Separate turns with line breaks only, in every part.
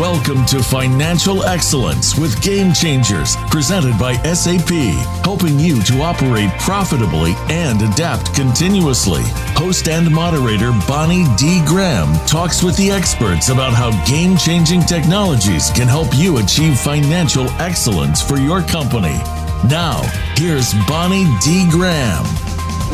Welcome to Financial Excellence with Game Changers, presented by SAP, helping you to operate profitably and adapt continuously. Host and moderator Bonnie D. Graham talks with the experts about how game changing technologies can help you achieve financial excellence for your company. Now, here's Bonnie D. Graham.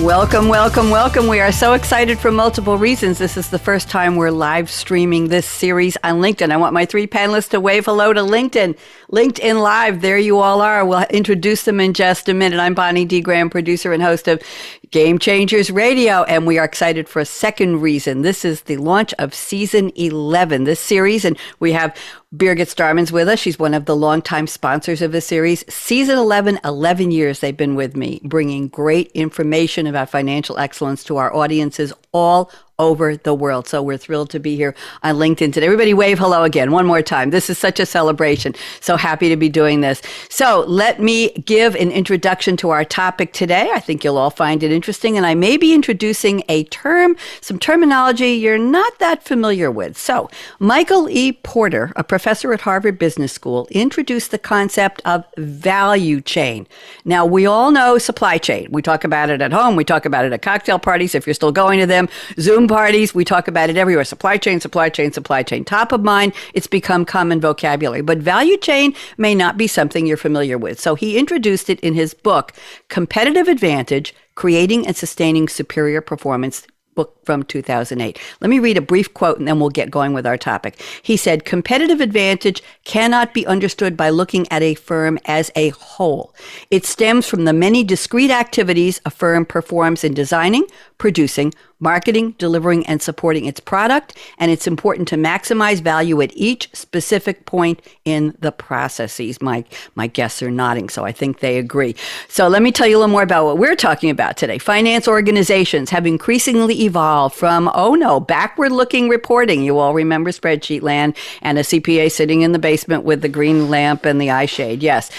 Welcome, welcome, welcome. We are so excited for multiple reasons. This is the first time we're live streaming this series on LinkedIn. I want my three panelists to wave hello to LinkedIn. LinkedIn Live, there you all are. We'll introduce them in just a minute. I'm Bonnie D. Graham, producer and host of Game Changers Radio, and we are excited for a second reason. This is the launch of season 11, this series, and we have Birgit Starmans with us. She's one of the longtime sponsors of the series. Season 11, 11 years they've been with me, bringing great information about financial excellence to our audiences all over the world. So we're thrilled to be here on LinkedIn today. Everybody wave hello again one more time. This is such a celebration. So happy to be doing this. So let me give an introduction to our topic today. I think you'll all find it interesting. And I may be introducing a term, some terminology you're not that familiar with. So Michael E. Porter, a professor at Harvard Business School, introduced the concept of value chain. Now we all know supply chain. We talk about it at home. We talk about it at cocktail parties. If you're still going to them, Zoom parties, we talk about it everywhere. Supply chain, supply chain, supply chain. Top of mind, it's become common vocabulary. But value chain may not be something you're familiar with. So he introduced it in his book, Competitive Advantage Creating and Sustaining Superior Performance book from 2008. Let me read a brief quote and then we'll get going with our topic. He said, competitive advantage cannot be understood by looking at a firm as a whole. It stems from the many discrete activities a firm performs in designing, producing, marketing, delivering, and supporting its product, and it's important to maximize value at each specific point in the processes. My, my guests are nodding, so I think they agree. So let me tell you a little more about what we're talking about today. Finance organizations have increasingly evolved from, oh no, backward looking reporting. You all remember spreadsheet land and a CPA sitting in the basement with the green lamp and the eye shade. Yes.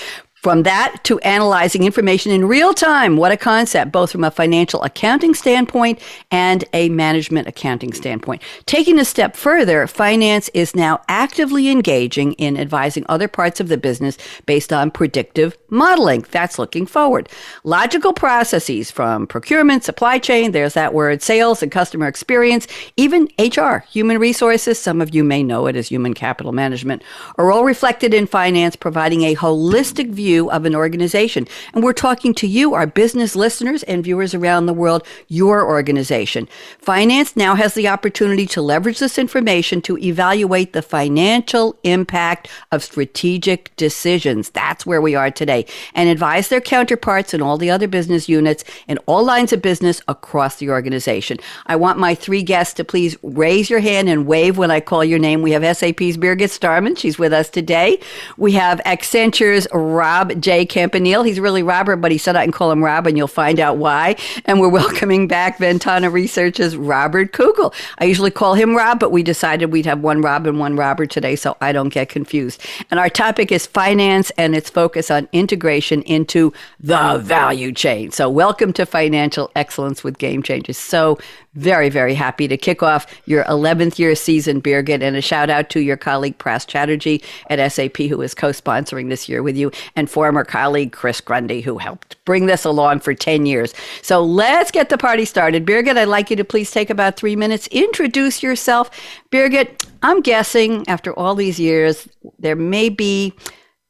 From that to analyzing information in real time, what a concept, both from a financial accounting standpoint and a management accounting standpoint. Taking a step further, finance is now actively engaging in advising other parts of the business based on predictive modeling. That's looking forward. Logical processes from procurement, supply chain, there's that word, sales and customer experience, even HR, human resources, some of you may know it as human capital management, are all reflected in finance, providing a holistic view view of an organization. And we're talking to you, our business listeners and viewers around the world, your organization. Finance now has the opportunity to leverage this information to evaluate the financial impact of strategic decisions. That's where we are today. And advise their counterparts in all the other business units in all lines of business across the organization. I want my three guests to please raise your hand and wave when I call your name. We have SAP's Birgit Starman. She's with us today. We have Accenture's Rob Rob J. Campanile. He's really Robert, but he said I can call him Rob, and you'll find out why. And we're welcoming back Ventana Research's Robert Kugel. I usually call him Rob, but we decided we'd have one Rob and one Robert today so I don't get confused. And our topic is finance and its focus on integration into the value chain. So welcome to Financial Excellence with Game Changers. So very, very happy to kick off your 11th year season, Birgit, and a shout out to your colleague Pras Chatterjee at SAP, who is co sponsoring this year with you, and former colleague Chris Grundy, who helped bring this along for 10 years. So let's get the party started. Birgit, I'd like you to please take about three minutes, introduce yourself. Birgit, I'm guessing after all these years, there may be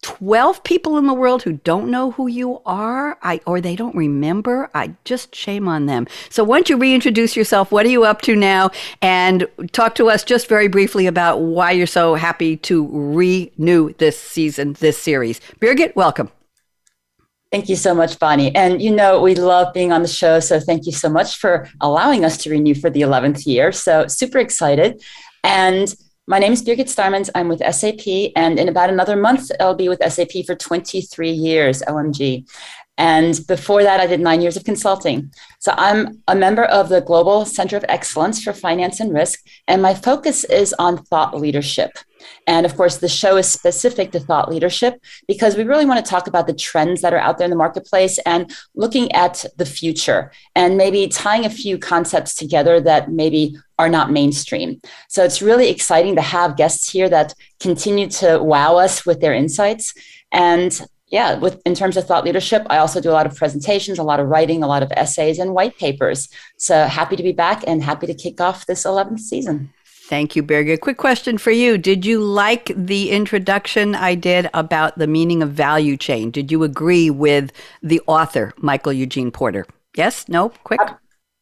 12 people in the world who don't know who you are I, or they don't remember i just shame on them so why don't you reintroduce yourself what are you up to now and talk to us just very briefly about why you're so happy to renew this season this series birgit welcome
Thank you so much, Bonnie. And you know, we love being on the show. So thank you so much for allowing us to renew for the 11th year. So super excited. And my name is Birgit Starmans. I'm with SAP, and in about another month, I'll be with SAP for 23 years, OMG. And before that, I did nine years of consulting. So I'm a member of the Global Center of Excellence for Finance and Risk, and my focus is on thought leadership. And of course, the show is specific to thought leadership because we really want to talk about the trends that are out there in the marketplace and looking at the future and maybe tying a few concepts together that maybe are not mainstream. So it's really exciting to have guests here that continue to wow us with their insights. And yeah, with in terms of thought leadership, I also do a lot of presentations, a lot of writing, a lot of essays and white papers. So happy to be back and happy to kick off this 11th season.
Thank you, Birgit. Quick question for you. Did you like the introduction I did about the meaning of value chain? Did you agree with the author, Michael Eugene Porter? Yes? No? Quick?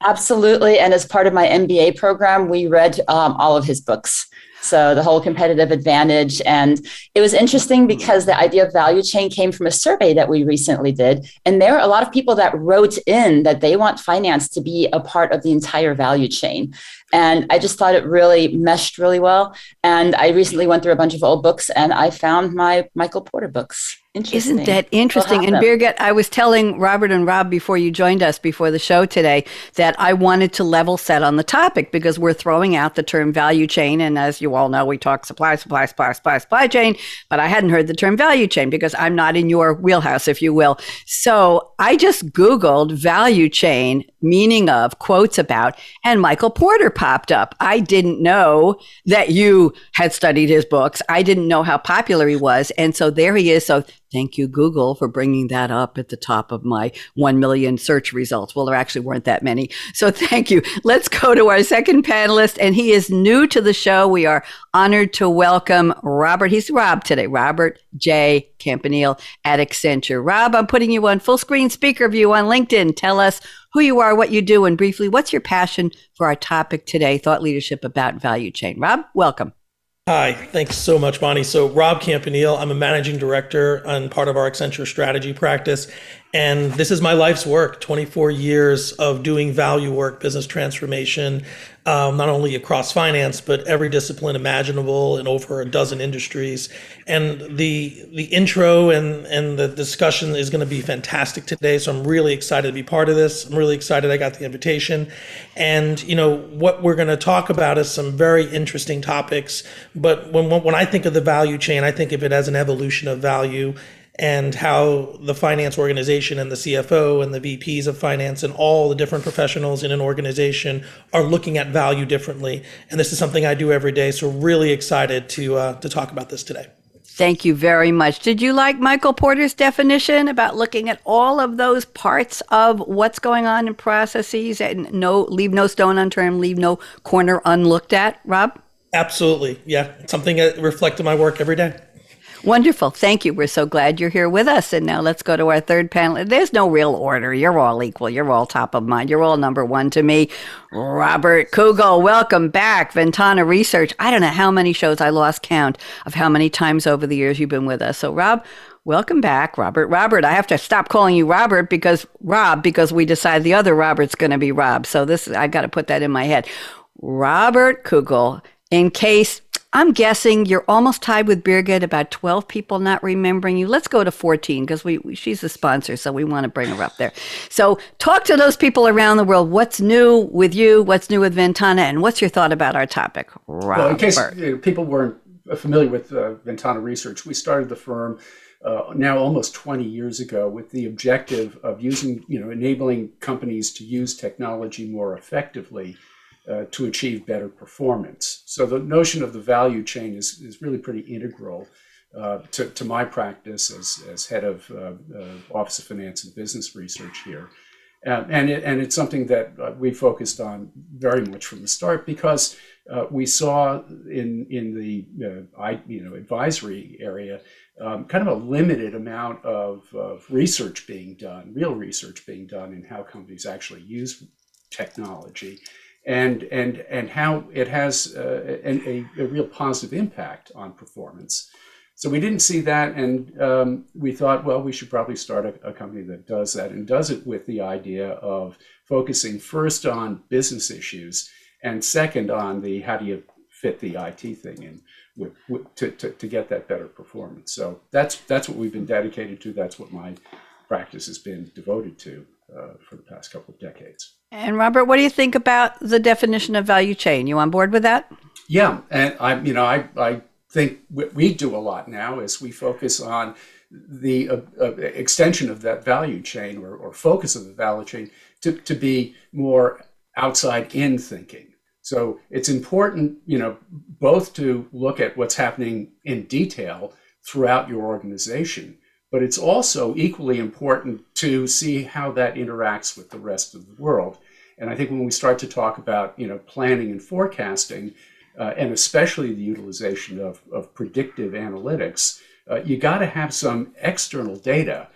Absolutely. And as part of my MBA program, we read um, all of his books. So the whole competitive advantage. And it was interesting because the idea of value chain came from a survey that we recently did. And there are a lot of people that wrote in that they want finance to be a part of the entire value chain. And I just thought it really meshed really well. And I recently went through a bunch of old books and I found my Michael Porter books.
Isn't that interesting? And Birgit, I was telling Robert and Rob before you joined us before the show today that I wanted to level set on the topic because we're throwing out the term value chain. And as you all know, we talk supply, supply, supply, supply, supply chain, but I hadn't heard the term value chain because I'm not in your wheelhouse, if you will. So I just Googled value chain, meaning of, quotes about, and Michael Porter popped up. I didn't know that you had studied his books. I didn't know how popular he was. And so there he is. So Thank you, Google, for bringing that up at the top of my 1 million search results. Well, there actually weren't that many. So thank you. Let's go to our second panelist, and he is new to the show. We are honored to welcome Robert. He's Rob today, Robert J. Campanile at Accenture. Rob, I'm putting you on full screen speaker view on LinkedIn. Tell us who you are, what you do, and briefly, what's your passion for our topic today, thought leadership about value chain. Rob, welcome.
Hi, thanks so much, Bonnie. So, Rob Campanile, I'm a managing director and part of our Accenture strategy practice. And this is my life's work 24 years of doing value work, business transformation, um, not only across finance, but every discipline imaginable in over a dozen industries. And the the intro and, and the discussion is going to be fantastic today. So I'm really excited to be part of this. I'm really excited I got the invitation. And, you know, what we're going to talk about is some very interesting topics. But when, when I think of the value chain, I think of it as an evolution of value and how the finance organization and the CFO and the VPs of finance and all the different professionals in an organization are looking at value differently. And this is something I do every day. So really excited to uh, to talk about this today.
Thank you very much. Did you like Michael Porter's definition about looking at all of those parts of what's going on in processes and no leave no stone unturned, leave no corner unlooked at, Rob?
Absolutely. Yeah. Something that reflects my work every day.
Wonderful. Thank you. We're so glad you're here with us. And now let's go to our third panel. There's no real order. You're all equal. You're all top of mind. You're all number one to me. Robert Kugel, welcome back. Ventana Research. I don't know how many shows I lost count of how many times over the years you've been with us. So, Rob, welcome back, Robert. Robert, I have to stop calling you Robert because Rob, because we decided the other Robert's going to be Rob. So, this, I've got to put that in my head. Robert Kugel, in case I'm guessing you're almost tied with Birgit, about 12 people not remembering you. Let's go to 14 because we, we, she's a sponsor, so we want to bring her up there. So talk to those people around the world. What's new with you? What's new with Ventana? And what's your thought about our topic, Robert? Well,
in case you know, people weren't familiar with uh, Ventana Research, we started the firm uh, now almost 20 years ago with the objective of using, you know, enabling companies to use technology more effectively uh, to achieve better performance. So the notion of the value chain is, is really pretty integral uh, to, to my practice as, as head of uh, uh Office of Finance and Business Research here. and, it, and it's something that uh, we focused on very much from the start because we saw in, in the I, you know, advisory area um, kind of a limited amount of, of research being done, real research being done in how companies actually use technology and and and how it has uh, a, a, real positive impact on performance. So we didn't see that, and um, we thought, well, we should probably start a, a, company that does that and does it with the idea of focusing first on business issues and second on the how do you fit the IT thing in with, with to, to, to get that better performance. So that's that's what we've been dedicated to. That's what my practice has been devoted to uh, for the past couple of decades.
And Robert, what do you think about the definition of value chain? You on board with that?
Yeah, and I, you know, I, I think what we do a lot now is we focus on the uh, uh, extension of that value chain or, or focus of the value chain to, to be more outside in thinking. So it's important, you know, both to look at what's happening in detail throughout your organization, but it's also equally important to see how that interacts with the rest of the world. And I think when we start to talk about, you know, planning and forecasting, uh, and especially the utilization of, of predictive analytics, uh, you got to have some external data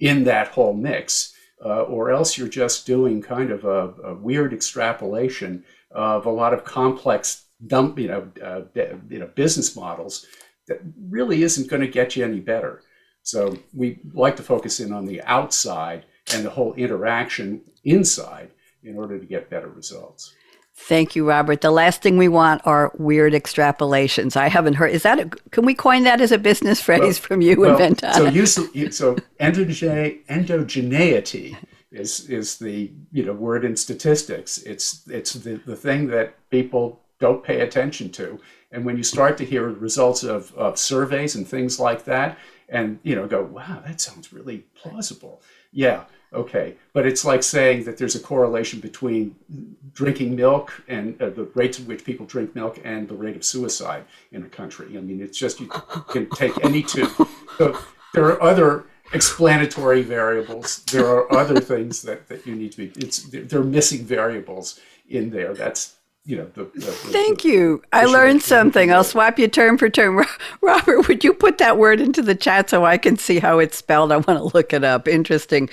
in that whole mix, uh, or else you're just doing kind of a, a, weird extrapolation of a lot of complex dump, you know, uh, you know, business models that really isn't going to get you any better. So we like to focus in on the outside and the whole interaction inside in order to get better results.
Thank you, Robert. The last thing we want are weird extrapolations. I haven't heard. Is that a, can we coin that as a business phrase well, from you well, and Ventana?
So, use, so endogene, endogeneity is is the you know word in statistics. It's it's the, the thing that people don't pay attention to. And when you start to hear results of, of surveys and things like that, and you know go, wow, that sounds really plausible. Yeah, okay. But it's like saying that there's a correlation between drinking milk and uh, the rates at which people drink milk and the rate of suicide in a country. I mean, it's just you can take any two. So there are other explanatory variables. There are other things that, that you need to be. It's there are missing variables in there. That's you know, the, the,
Thank the, you. I learned something. I'll swap you term for term. Robert, would you put that word into the chat so I can see how it's spelled? I want to look it up. Interesting.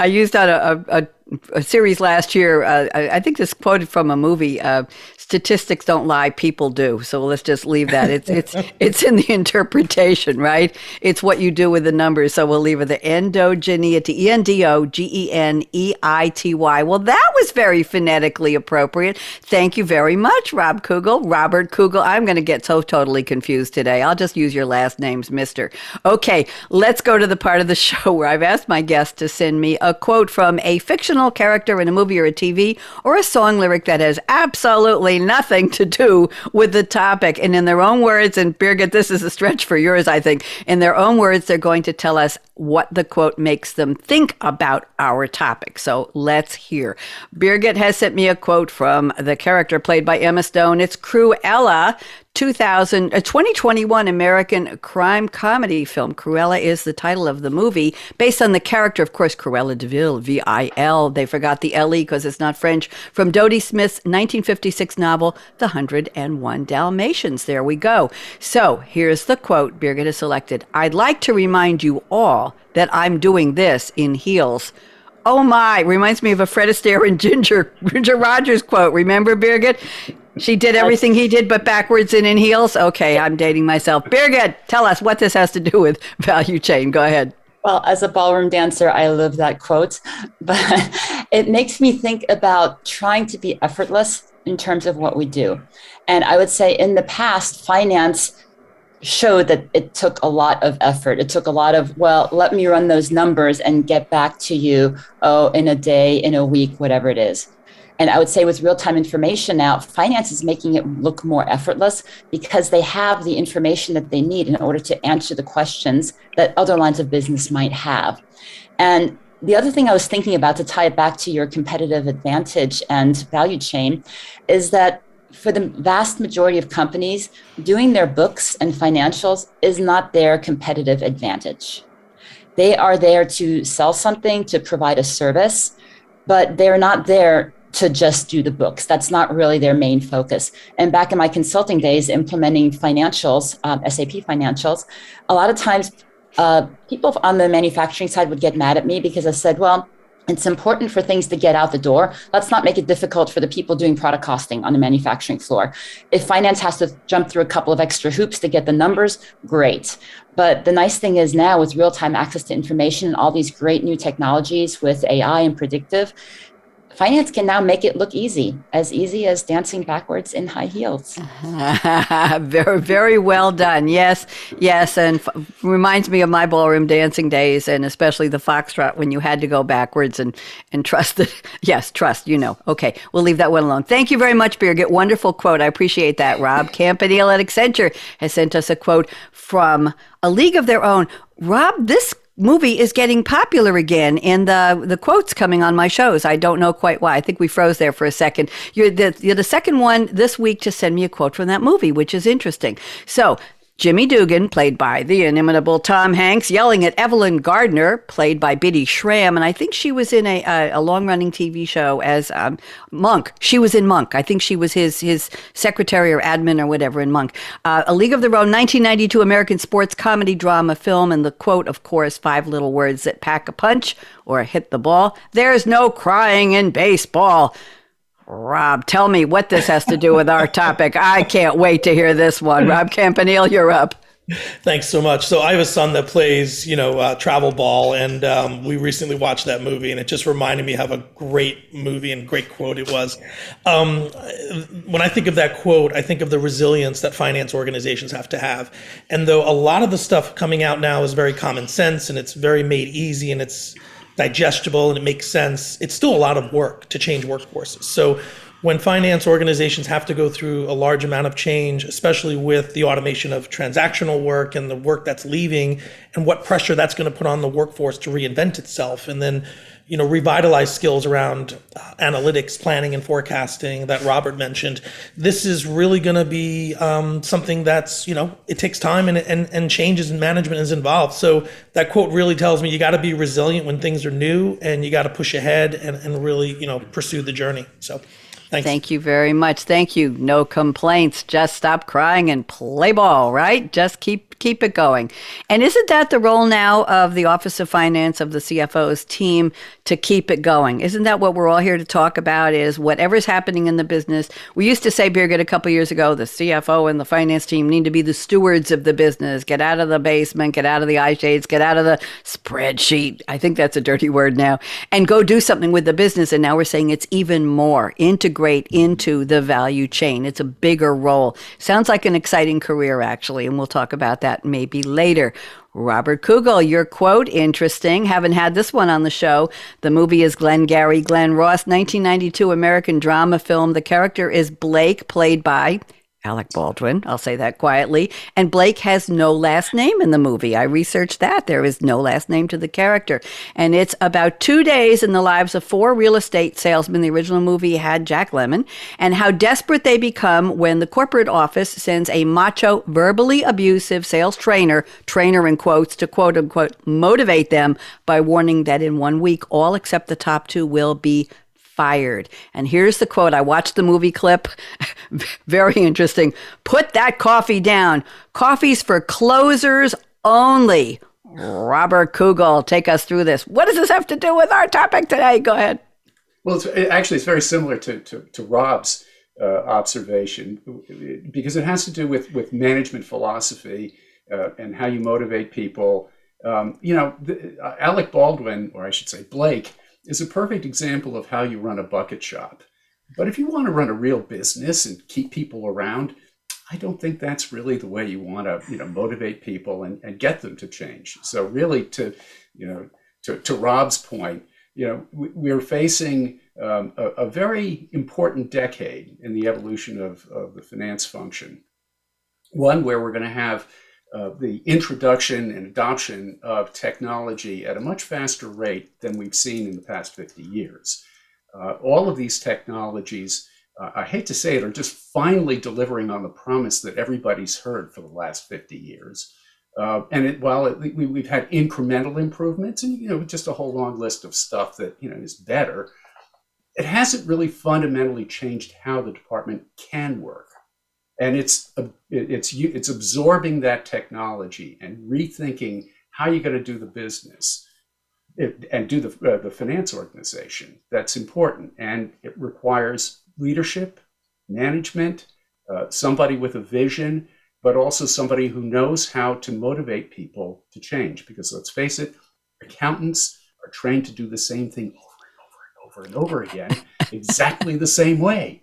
I used that a, a, a series last year. Uh, I, I, think this quoted from a movie. Uh, statistics don't lie, people do. So let's just leave that. It's it's it's in the interpretation, right? It's what you do with the numbers. So we'll leave it the endogeneity, E N D O G E N E I T Y. Well, that was very phonetically appropriate. Thank you very much, Rob Kugel, Robert Kugel. I'm going to get so totally confused today. I'll just use your last names, Mister. Okay, let's go to the part of the show where I've asked my guests to send me a quote from a fictional character in a movie or a TV or a song lyric that has absolutely nothing to do with the topic. And in their own words, and Birgit, this is a stretch for yours, I think. In their own words, they're going to tell us what the quote makes them think about our topic. So let's hear. Birgit has sent me a quote from the character played by Emma Stone. It's Cruella 2000, a uh, 2021 American crime comedy film. Cruella is the title of the movie, based on the character, of course, Cruella de Vil, V I L. They forgot the L E because it's not French. From Dodie Smith's 1956 novel, The 101 Dalmatians. There we go. So here's the quote Birgit has selected I'd like to remind you all that I'm doing this in heels. Oh my, reminds me of a Fred Astaire and Ginger, Ginger Rogers quote. Remember, Birgit? She did everything he did, but backwards and in heels. Okay, I'm dating myself. Birgit, tell us what this has to do with value chain. Go ahead.
Well, as a ballroom dancer, I love that quote, but it makes me think about trying to be effortless in terms of what we do. And I would say in the past, finance showed that it took a lot of effort. It took a lot of, well, let me run those numbers and get back to you, oh, in a day, in a week, whatever it is. And I would say with real time information now, finance is making it look more effortless because they have the information that they need in order to answer the questions that other lines of business might have. And the other thing I was thinking about to tie it back to your competitive advantage and value chain is that for the vast majority of companies, doing their books and financials is not their competitive advantage. They are there to sell something, to provide a service, but they're not there to just do the books. That's not really their main focus. And back in my consulting days, implementing financials, um, SAP financials, a lot of times uh, people on the manufacturing side would get mad at me because I said, well, it's important for things to get out the door. Let's not make it difficult for the people doing product costing on the manufacturing floor. If finance has to jump through a couple of extra hoops to get the numbers, great. But the nice thing is now with real time access to information and all these great new technologies with AI and predictive, finance can now make it look easy, as easy as dancing backwards in high heels.
very, very well done. Yes, yes, and f- reminds me of my ballroom dancing days, and especially the foxtrot when you had to go backwards and and trust that. Yes, trust. You know. Okay, we'll leave that one alone. Thank you very much, Birgit. Wonderful quote. I appreciate that. Rob Campanile at Accenture has sent us a quote from A League of Their Own. Rob, this movie is getting popular again and the the quotes coming on my shows. I don't know quite why. I think we froze there for a second. You're the, you're the second one this week to send me a quote from that movie which is interesting. So Jimmy Dugan, played by the inimitable Tom Hanks, yelling at Evelyn Gardner, played by Bitty Schram, and I think she was in a, a, a long-running TV show as um, Monk. She was in Monk. I think she was his his secretary or admin or whatever in Monk. Uh, a League of Their Own, 1992 American sports comedy drama film, and the quote, of course, five little words that pack a punch or hit the ball. There's no crying in baseball. Rob, tell me what this has to do with our topic. I can't wait to hear this one. Rob Campanile, you're up.
Thanks so much. So I have a son that plays, you know, uh, travel ball, and um, we recently watched that movie, and it just reminded me how a great movie and great quote it was. Um, when I think of that quote, I think of the resilience that finance organizations have to have. And though a lot of the stuff coming out now is very common sense and it's very made easy and it's digestible and it makes sense, it's still a lot of work to change workforces. So when finance organizations have to go through a large amount of change, especially with the automation of transactional work and the work that's leaving and what pressure that's going to put on the workforce to reinvent itself and then you know, revitalize skills around uh, analytics, planning, and forecasting that Robert mentioned. This is really going to be um, something that's, you know, it takes time and, and, and changes and management is involved. So that quote really tells me you got to be resilient when things are new and you got to push ahead and, and really, you know, pursue the journey. So Thanks.
Thank you very much. Thank you. No complaints. Just stop crying and play ball, right? Just keep keep it going. And isn't that the role now of the Office of Finance of the CFO's team to keep it going? Isn't that what we're all here to talk about is whatever's happening in the business. We used to say Birgit a couple years ago, the CFO and the finance team need to be the stewards of the business. Get out of the basement, get out of the eye shades, get out of the spreadsheet. I think that's a dirty word now. And go do something with the business. And now we're saying it's even more integrate into the value chain. It's a bigger role. Sounds like an exciting career actually, and we'll talk about that that maybe later. Robert Kugel, your quote, interesting. Haven't had this one on the show. The movie is Glengarry Glen Ross, 1992 American drama film. The character is Blake, played by Alec Baldwin. I'll say that quietly. And Blake has no last name in the movie. I researched that. There is no last name to the character. And it's about two days in the lives of four real estate salesmen. The original movie had Jack Lemmon, and how desperate they become when the corporate office sends a macho, verbally abusive sales trainer, trainer in quotes, to quote unquote motivate them by warning that in one week, all except the top two will be fired. And here's the quote. I watched the movie clip. Very interesting. Put that coffee down. Coffee's for closers only. Robert Kugel, take us through this. What does this have to do with our topic today? Go ahead.
Well, it's, it, actually, it's very similar to, to, to Rob's uh, observation because it has to do with, with management philosophy uh, and how you motivate people. Um, you know, the, uh, Alec Baldwin, or I should say Blake, is a perfect example of how you run a bucket shop. But if you want to run a real business and keep people around, I don't think that's really the way you want to, you know, motivate people and, and get them to change. So really to, you know, to, to Rob's point, you know, we, are facing um, a, a, very important decade in the evolution of, of the finance function. One where we're going to have uh, the introduction and adoption of technology at a much faster rate than we've seen in the past 50 years. Uh, all of these technologies, uh, I hate to say it, are just finally delivering on the promise that everybody's heard for the last 50 years. Uh, and it, while it, we, have had incremental improvements and you know just a whole long list of stuff that you know is better, it hasn't really fundamentally changed how the department can work and it's it's it's absorbing that technology and rethinking how you're going to do the business and do the uh, the finance organization. That's important, and it requires leadership, management, uh, somebody with a vision, but also somebody who knows how to motivate people to change. Because let's face it, accountants are trained to do the same thing over and over and over over and over again exactly the same way.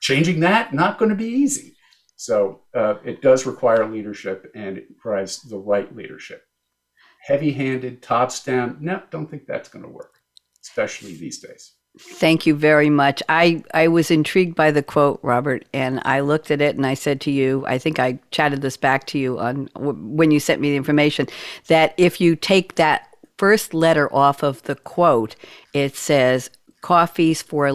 Changing that, not going to be easy. So uh, it does require leadership and it requires the right leadership. Heavy handed, tops down, no, don't think that's going to work, especially these days.
Thank you very much. I, I was intrigued by the quote, Robert, and I looked at it and I said to you, I think I chatted this back to you on when you sent me the information, that if you take that first letter off of the quote, it says coffees for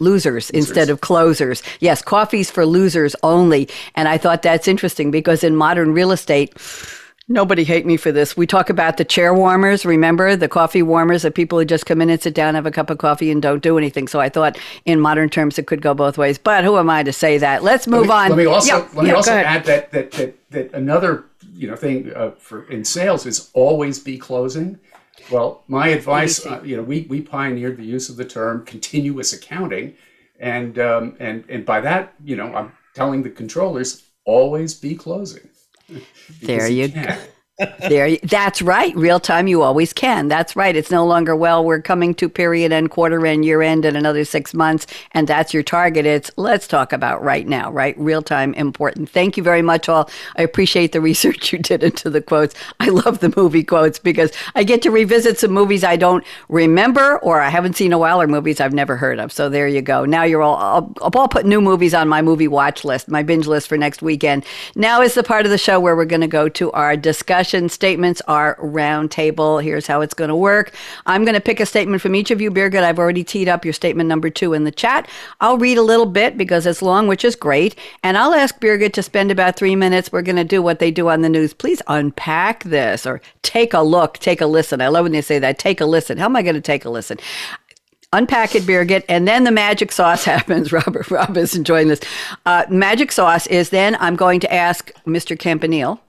losers, losers instead of closers. Yes, coffees for losers only. And I thought that's interesting because in modern real estate, Nobody hate me for this. We talk about the chair warmers, remember the coffee warmers that people who just come in and sit down, have a cup of coffee, and don't do anything. So I thought in modern terms it could go both ways. But who am I to say that? Let's move
let
me, on.
Let me also, yeah, let me yeah, also add that, that, that, that another you know thing uh, for in sales is always be closing. Well, my advice, uh, you know, we, we pioneered the use of the term continuous accounting. And, um, and, and by that, you know, I'm telling the controllers always be closing.
there you go there that's right. Real time you always can. That's right. It's no longer well we're coming to period end quarter end year end in another six months and that's your target. It's let's talk about right now right? Real time important. Thank you very much all. I appreciate the research you did into the quotes. I love the movie quotes because i get to revisit some movies i don't remember or i haven't seen a while or movies i've never heard of. So there you go. Now you're all i'll, I'll put new movies on my movie watch list my binge list for next weekend. Now is the part of the show where we're going to go to our discussion discussion statements are roundtable. Here's how it's going to work. I'm going to pick a statement from each of you. Birgit, I've already teed up your statement number two in the chat. I'll read a little bit because it's long, which is great. And I'll ask Birgit to spend about three minutes. We're going to do what they do on the news. Please unpack this or take a look, take a listen. I love when they say that. Take a listen. How am I going to take a listen? unpack it, Birgit, and then the magic sauce happens. Robert Rob is enjoying this. Uh, magic sauce is then I'm going to ask Mr. Campanile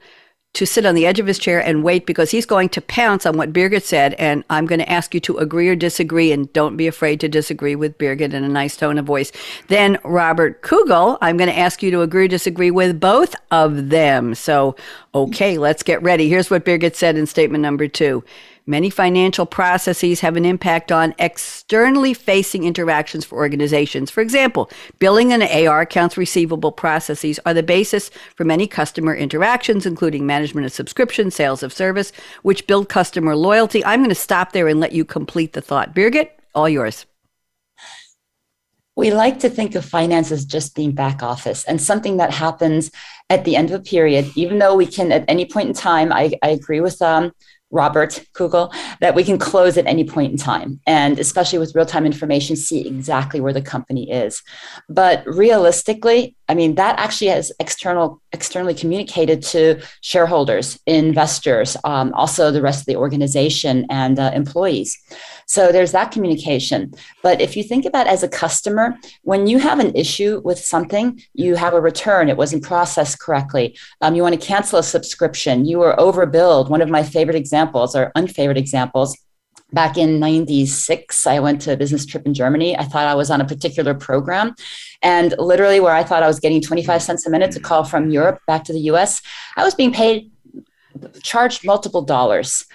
to sit on the edge of his chair and wait because he's going to pounce on what Birgit said. And I'm going to ask you to agree or disagree. And don't be afraid to disagree with Birgit in a nice tone of voice. Then Robert Kugel, I'm going to ask you to agree or disagree with both of them. So, okay, let's get ready. Here's what Birgit said in statement number two. Many financial processes have an impact on externally facing interactions for organizations. For example, billing and AR accounts receivable processes are the basis for many customer interactions, including management of subscription, sales of service, which build customer loyalty. I'm going to stop there and let you complete the thought. Birgit, all yours.
We like to think of finance as just being back office and something that happens at the end of a period, even though we can at any point in time, I, I agree with um, Robert Kugel, that we can close at any point in time. And especially with real time information, see exactly where the company is. But realistically, I mean, that actually has external, externally communicated to shareholders, investors, um, also the rest of the organization and uh, employees. So there's that communication. But if you think about as a customer, when you have an issue with something, you have a return, it wasn't processed correctly. Um, you want to cancel a subscription, you were overbilled. One of my favorite examples or unfavorite examples back in 96 i went to a business trip in germany i thought i was on a particular program and literally where i thought i was getting 25 cents a minute to call from europe back to the us i was being paid charged multiple dollars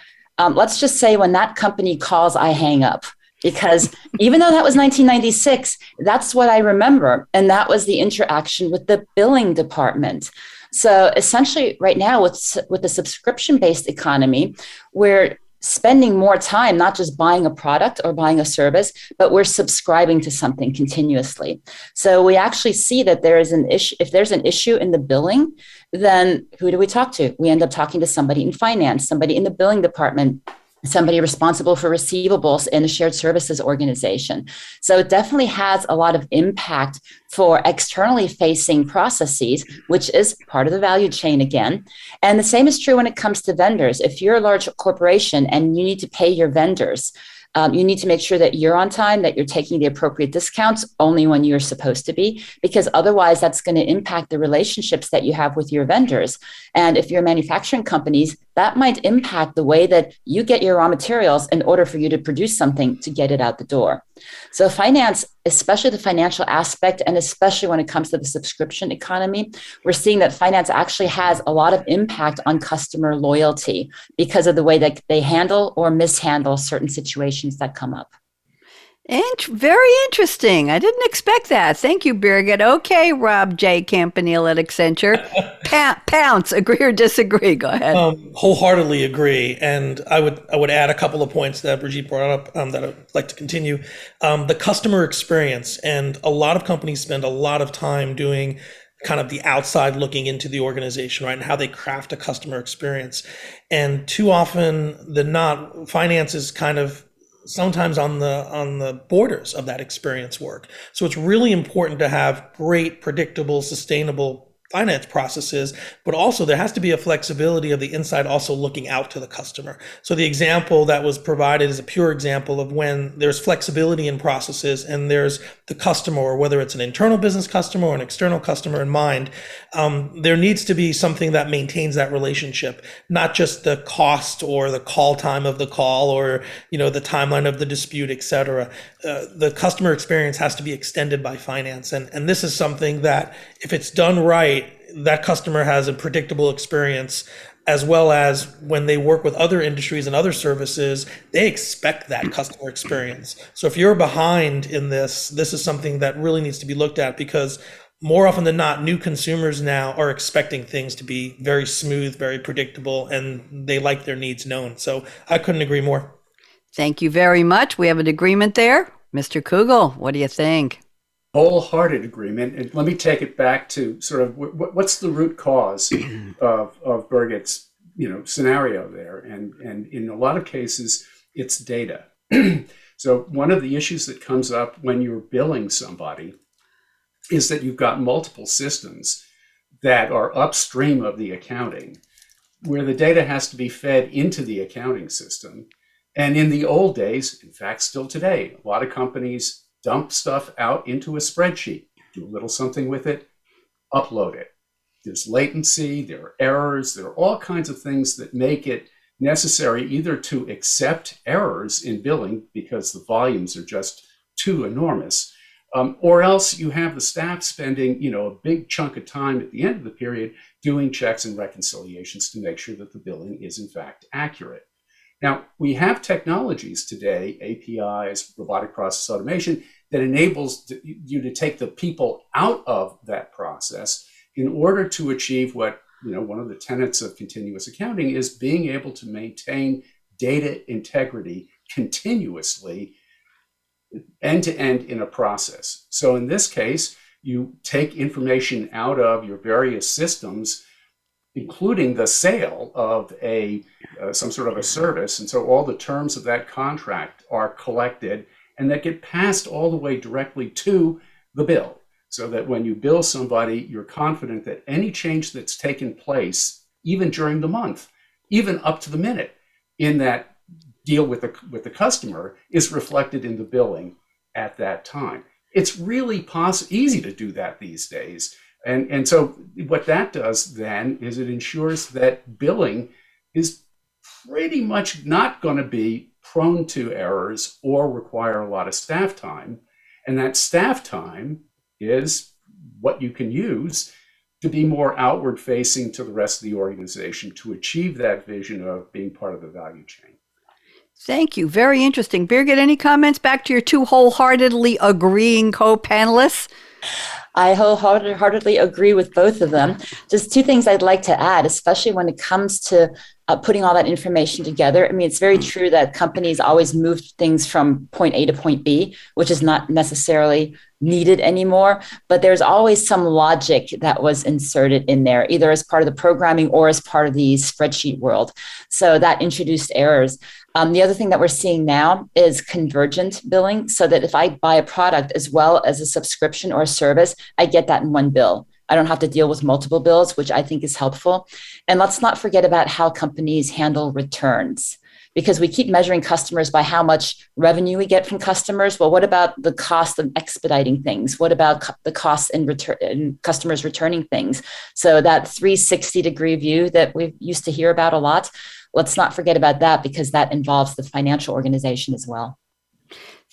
um, let's just say when that company calls, I hang up because even though that was 1996, that's what I remember. And that was the interaction with the billing department. So essentially, right now, with, with the subscription based economy, we're spending more time not just buying a product or buying a service but we're subscribing to something continuously. So we actually see that there is an issue if there's an issue in the billing then who do we talk to? We end up talking to somebody in finance somebody in the billing department somebody responsible for receivables in a shared services organization. So it definitely has a lot of impact for externally facing processes, which is part of the value chain again. And the same is true when it comes to vendors. If you're a large corporation and you need to pay your vendors, um, you need to make sure that you're on time, that you're taking the appropriate discounts only when you're supposed to be, because otherwise that's going to impact the relationships that you have with your vendors. And if you're manufacturing companies, that might impact the way that you get your raw materials in order for you to produce something to get it out the door. So, finance, especially the financial aspect, and especially when it comes to the subscription economy, we're seeing that finance actually has a lot of impact on customer loyalty because of the way that they handle or mishandle certain situations that come up.
Int- very interesting. I didn't expect that. Thank you, Birgit. Okay, Rob J. Campanile at Accenture. Pa- pounce, agree or disagree? Go ahead.
Um, wholeheartedly agree, and I would I would add a couple of points that Brigitte brought up um, that I'd like to continue. Um, the customer experience, and a lot of companies spend a lot of time doing kind of the outside looking into the organization, right, and how they craft a customer experience. And too often than not, finance is kind of sometimes on the on the borders of that experience work. So it's really important to have great, predictable, sustainable finance processes, but also there has to be a flexibility of the inside also looking out to the customer. So the example that was provided is a pure example of when there's flexibility in processes and there's the customer, or whether it's an internal business customer or an external customer in mind, um, there needs to be something that maintains that relationship, not just the cost or the call time of the call or you know the timeline of the dispute, et cetera. Uh, the customer experience has to be extended by finance, and and this is something that if it's done right that customer has a predictable experience as well as when they work with other industries and other services, they expect that customer experience. So if you're behind in this, this is something that really needs to be looked at because more often than not, new consumers now are expecting things to be very smooth, very predictable, and they like their needs known. So I couldn't agree more.
Thank you very much. We have an agreement there. Mr. Kugel, what do you think?
Wholehearted agreement. And let me take it back to sort of what's the root cause of, of Birgit's you know scenario there, and and in a lot of cases it's data. so one of the issues that comes up when you're billing somebody is that you've got multiple systems that are upstream of the accounting, where the data has to be fed into the accounting system. And in the old days, in fact, still today, a lot of companies dump stuff out into a spreadsheet, do a little something with it, upload it. There's latency, there are errors, there are all kinds of things that make it necessary either to accept errors in billing because the volumes are just too enormous, um, or else you have the staff spending, you know, a big chunk of time at the end of the period doing checks and reconciliations to make sure that the billing is in fact accurate. Now, we have technologies today, APIs, robotic process automation, that enables you to take the people out of that process in order to achieve what, you know, one of the tenets of continuous accounting is being able to maintain data integrity continuously end to end in a process. So in this case, you take information out of your various systems including the sale of a uh, some sort of a service. And so all the terms of that contract are collected and that get passed all the way directly to the bill. So that when you bill somebody you're confident that any change that's taken place even during the month even up to the minute in that deal with the with the customer is reflected in the billing at that time. It's really poss- easy to do that these days and, and so what that does then is it ensures that billing is pretty much not going to be prone to errors or require a lot of staff time. And that staff time is what you can use to be more outward facing to the rest of the organization to achieve that vision of being part of the value chain.
Thank you. Very interesting. Birgit, any comments back to your two wholeheartedly agreeing co panelists?
I wholeheartedly agree with both of them. Just two things I'd like to add, especially when it comes to uh, putting all that information together. I mean, it's very true that companies always move things from point A to point B, which is not necessarily needed anymore. But there's always some logic that was inserted in there, either as part of the programming or as part of the spreadsheet world. So that introduced errors. Um, the other thing that we're seeing now is convergent billing, so that if I buy a product as well as a subscription or a service, I get that in one bill. I don't have to deal with multiple bills, which I think is helpful. And let's not forget about how companies handle returns because we keep measuring customers by how much revenue we get from customers. Well, what about the cost of expediting things? What about the cost in return in customers returning things? So that 360 degree view that we used to hear about a lot let's not forget about that because that involves the financial organization as well.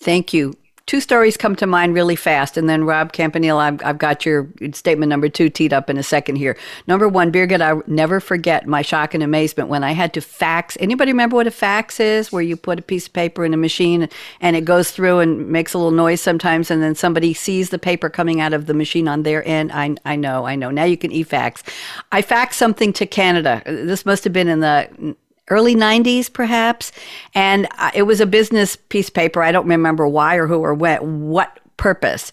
Thank you. Two stories come to mind really fast, and then Rob Campanile, I've, I've got your statement number two teed up in a second here. Number one, Birgit, I never forget my shock and amazement when I had to fax. Anybody remember what a fax is? Where you put a piece of paper in a machine and it goes through and makes a little noise sometimes, and then somebody sees the paper coming out of the machine on their end. I, I know, I know. Now you can e-fax. I faxed something to Canada. This must have been in the early 90s perhaps. And it was a business piece paper. I don't remember why or who or what what purpose.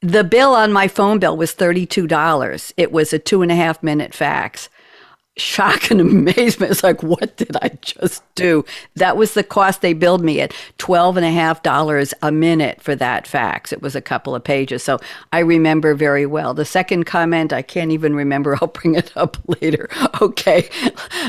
The bill on my phone bill was $32 it was a two and a half minute fax shock and amazement. It's like, what did I just do? That was the cost they billed me at twelve and a half dollars a minute for that fax. It was a couple of pages. So I remember very well. The second comment, I can't even remember. I'll bring it up later. Okay,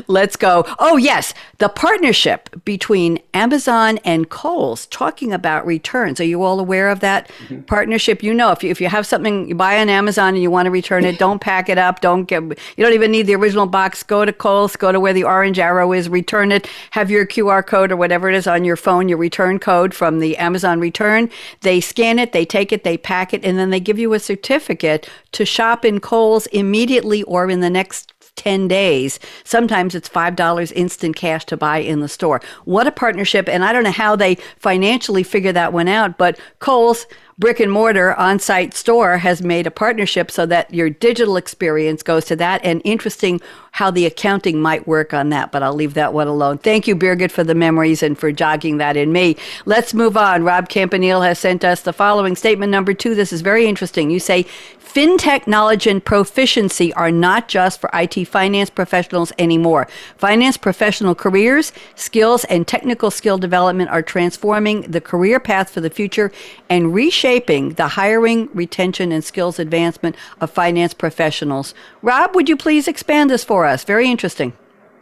let's go. Oh, yes, the partnership between Amazon and Kohl's talking about returns. Are you all aware of that mm-hmm. partnership? You know, if you, if you have something you buy on Amazon and you want to return it, don't pack it up. Don't get, you don't even need the original box box, go to Kohl's, go to where the orange arrow is, return it, have your QR code or whatever it is on your phone, your return code from the Amazon return. They scan it, they take it, they pack it, and then they give you a certificate to shop in Kohl's immediately or in the next 10 days. Sometimes it's $5 instant cash to buy in the store. What a partnership. And I don't know how they financially figure that one out, but Kohl's brick and mortar on site store has made a partnership so that your digital experience goes to that. And interesting how the accounting might work on that, but I'll leave that one alone. Thank you, Birgit, for the memories and for jogging that in me. Let's move on. Rob Campanile has sent us the following statement number two. This is very interesting. You say, FinTech knowledge and proficiency are not just for IT finance professionals anymore. Finance professional careers, skills, and technical skill development are transforming the career path for the future and reshaping the hiring, retention, and skills advancement of finance professionals. Rob, would you please expand this for us? Very interesting.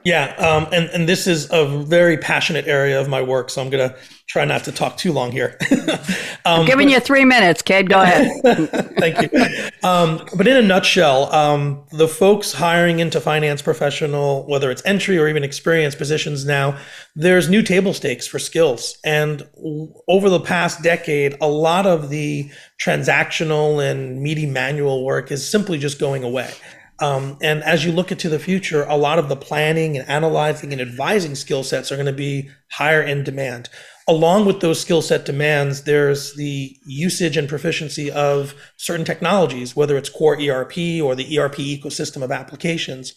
Yeah, um, and and this is a very passionate area of my work, so I'm gonna try not to talk too long here.
um, I'm giving but, you three minutes, Kate. Go ahead.
Thank you. Um, but in a nutshell, um, the folks hiring into finance professional, whether it's entry or even experience positions now, there's new table stakes for skills, and over the past decade, a lot of the transactional and meaty manual work is simply just going away. Um, and as you look into the future, a lot of the planning and analyzing and advising skill sets are going to be higher in demand. Along with those skill set demands, there's the usage and proficiency of certain technologies, whether it's core ERP or the ERP ecosystem of applications.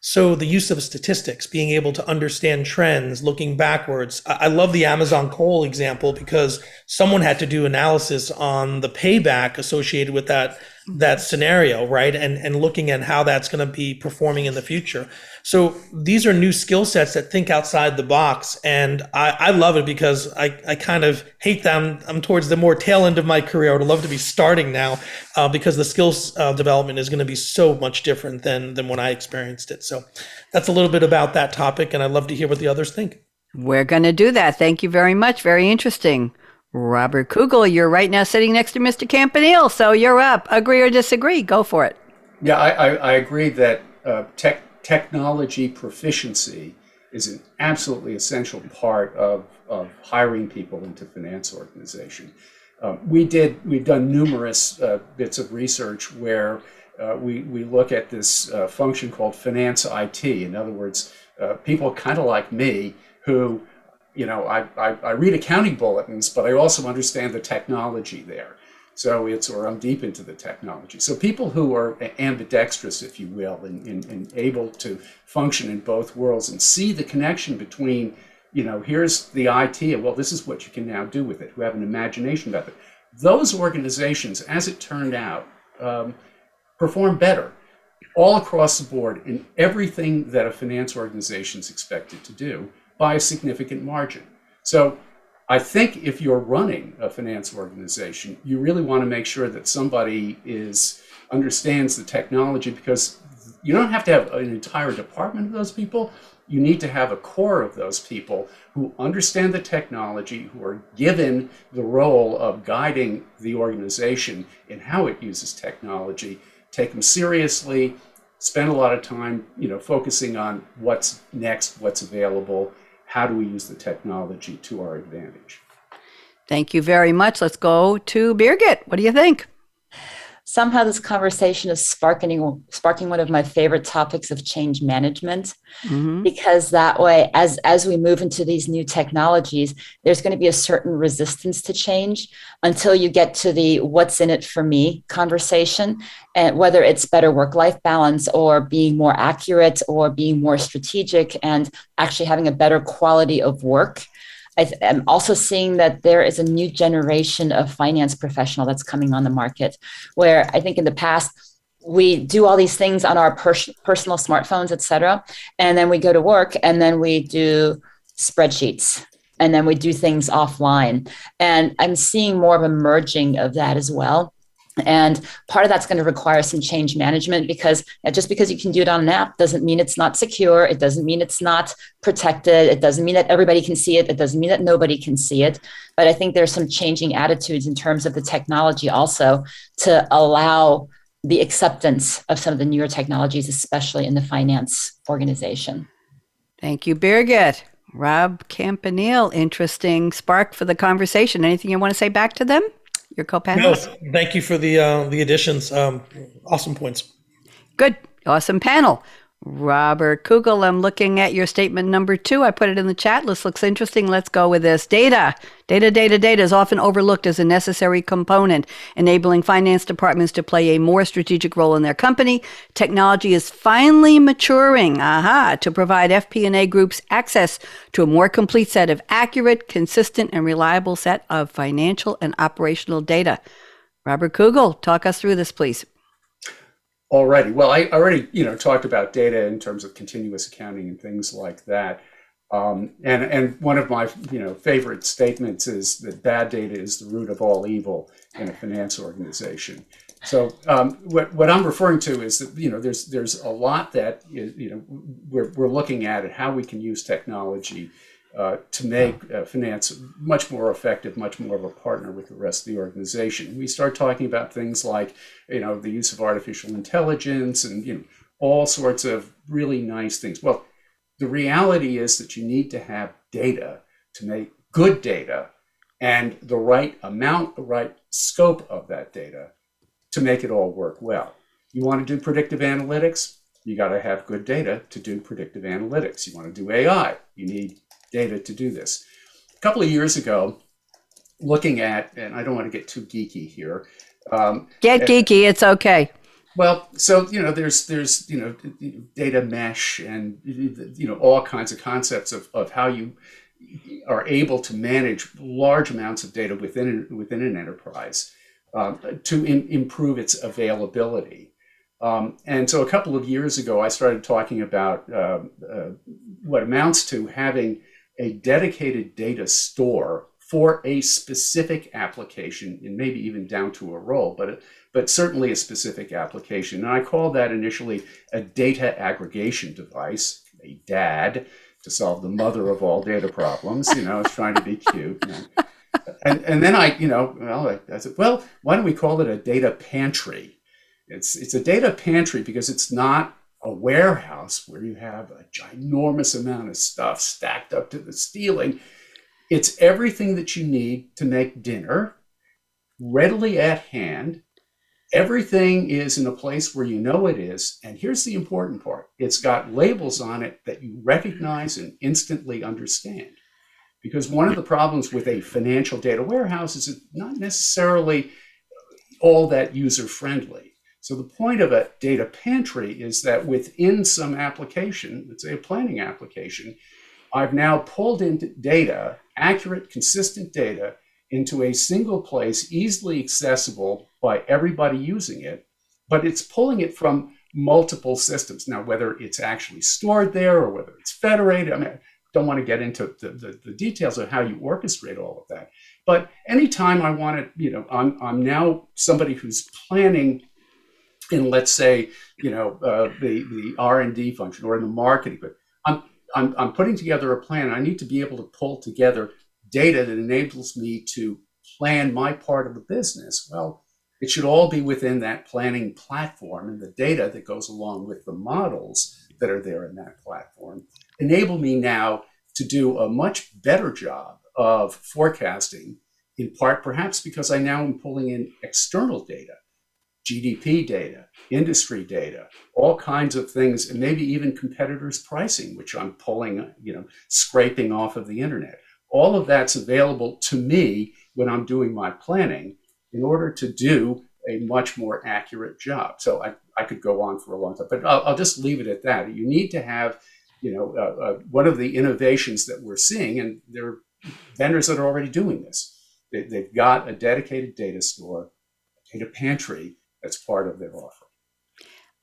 So the use of statistics, being able to understand trends, looking backwards. I love the Amazon Kohl's example because someone had to do analysis on the payback associated with that that scenario, right? And and looking at how that's going to be performing in the future. So these are new skill sets that think outside the box, and I, I love it because I, I kind of hate them. I'm towards the more tail end of my career. I would love to be starting now uh, because the skills uh, development is going to be so much different than than when I experienced it. So that's a little bit about that topic, and I'd love to hear what the others think.
We're going to do that. Thank you very much. Very interesting. Robert Kugel, you're right now sitting next to Mr. Campanile, so you're up. Agree or disagree? Go for it.
Yeah, I, I, I agree that uh, tech, technology proficiency is an absolutely essential part of, of hiring people into finance organization. Um, we did we've done numerous uh, bits of research where uh, we we look at this uh, function called finance IT. In other words, uh, people kind of like me who you know, I, I, I, read accounting bulletins, but I also understand the technology there. So it's, or I'm deep into the technology. So people who are ambidextrous, if you will, and, and, and able to function in both worlds and see the connection between, you know, here's the IT, and well, this is what you can now do with it, who have an imagination about it. Those organizations, as it turned out, um, perform better all across the board in everything that a finance organization is expected to do by a significant margin. So I think if you're running a finance organization, you really want to make sure that somebody is understands the technology because you don't have to have an entire department of those people. You need to have a core of those people who understand the technology, who are given the role of guiding the organization in how it uses technology, take them seriously, spend a lot of time, you know, focusing on what's next, what's available, how do we use the technology to our advantage?
Thank you very much. Let's go to Birgit. What do you think?
Somehow this conversation is sparking sparking one of my favorite topics of change management mm-hmm. because that way as as we move into these new technologies there's going to be a certain resistance to change until you get to the what's in it for me conversation and whether it's better work life balance or being more accurate or being more strategic and actually having a better quality of work I am also seeing that there is a new generation of finance professional that's coming on the market, where I think in the past we do all these things on our pers- personal smartphones, et cetera, and then we go to work and then we do spreadsheets and then we do things offline. And I'm seeing more of a merging of that as well. And part of that's going to require some change management because just because you can do it on an app doesn't mean it's not secure. It doesn't mean it's not protected. It doesn't mean that everybody can see it. It doesn't mean that nobody can see it. But I think there's some changing attitudes in terms of the technology also to allow the acceptance of some of the newer technologies, especially in the finance organization.
Thank you, Birgit. Rob Campanile, interesting spark for the conversation. Anything you want to say back to them? Your co-panelists?
No, thank you for the uh, the additions. Um, awesome points.
Good, awesome panel. Robert Kugel, I'm looking at your statement number two. I put it in the chat. This looks interesting. Let's go with this. Data. Data, data, data is often overlooked as a necessary component, enabling finance departments to play a more strategic role in their company. Technology is finally maturing, aha, to provide FP&A groups access to a more complete set of accurate, consistent, and reliable set of financial and operational data. Robert Kugel, talk us through this, please
already. Well, I already you know talked about data in terms of continuous accounting and things like that. Um, and and one of my you know favorite statements is that bad data is the root of all evil in a finance organization. So um, what what I'm referring to is that you know there's there's a lot that you know we're we're looking at and how we can use technology uh, to make uh, finance much more effective, much more of a partner with the rest of the organization. We start talking about things like, you know, the use of artificial intelligence and you know all sorts of really nice things. Well, the reality is that you need to have data to make good data and the right amount, the right scope of that data to make it all work well. You want to do predictive analytics? You got to have good data to do predictive analytics. You want to do AI? You need data to do this. A couple of years ago, looking at, and I don't want to get too geeky here.
Um, get geeky, it's okay.
Well, so you know, there's there's you know data mesh and you know all kinds of concepts of, of how you are able to manage large amounts of data within within an enterprise uh, to in, improve its availability. Um, and so a couple of years ago, I started talking about uh, uh, what amounts to having a dedicated data store for a specific application and maybe even down to a role, but, but certainly a specific application. And I called that initially a data aggregation device, a DAD, to solve the mother of all data problems. You know, it's trying to be cute. And, and then I, you know, well, I, I said, well, why don't we call it a data pantry? It's, it's a data pantry because it's not a warehouse where you have a ginormous amount of stuff stacked up to the ceiling. It's everything that you need to make dinner readily at hand. Everything is in a place where you know it is. And here's the important part it's got labels on it that you recognize and instantly understand. Because one of the problems with a financial data warehouse is it's not necessarily all that user friendly. So the point of a data pantry is that within some application, let's say a planning application, I've now pulled in data, accurate, consistent data, into a single place, easily accessible by everybody using it, but it's pulling it from multiple systems. Now, whether it's actually stored there or whether it's federated, I mean, don't want to get into the, the, the details of how you orchestrate all of that. But anytime I want to, you know, I'm, I'm now somebody who's planning in let's say you know uh, the the R and D function or in the marketing, but I'm, I'm I'm putting together a plan. I need to be able to pull together data that enables me to plan my part of the business. Well, it should all be within that planning platform, and the data that goes along with the models that are there in that platform enable me now to do a much better job of forecasting in part perhaps because I now am pulling in external data, GDP data, industry data, all kinds of things, and maybe even competitors' pricing, which I'm pulling, you know, scraping off of the internet. All of that's available to me when I'm doing my planning in order to do a much more accurate job. So I, I could go on for a long time, but I'll, I'll just leave it at that. You need to have, you know, uh, uh, one of the innovations that we're seeing, and there are vendors that are already doing this. They, they've got a dedicated data store, data pantry that's part of their offer.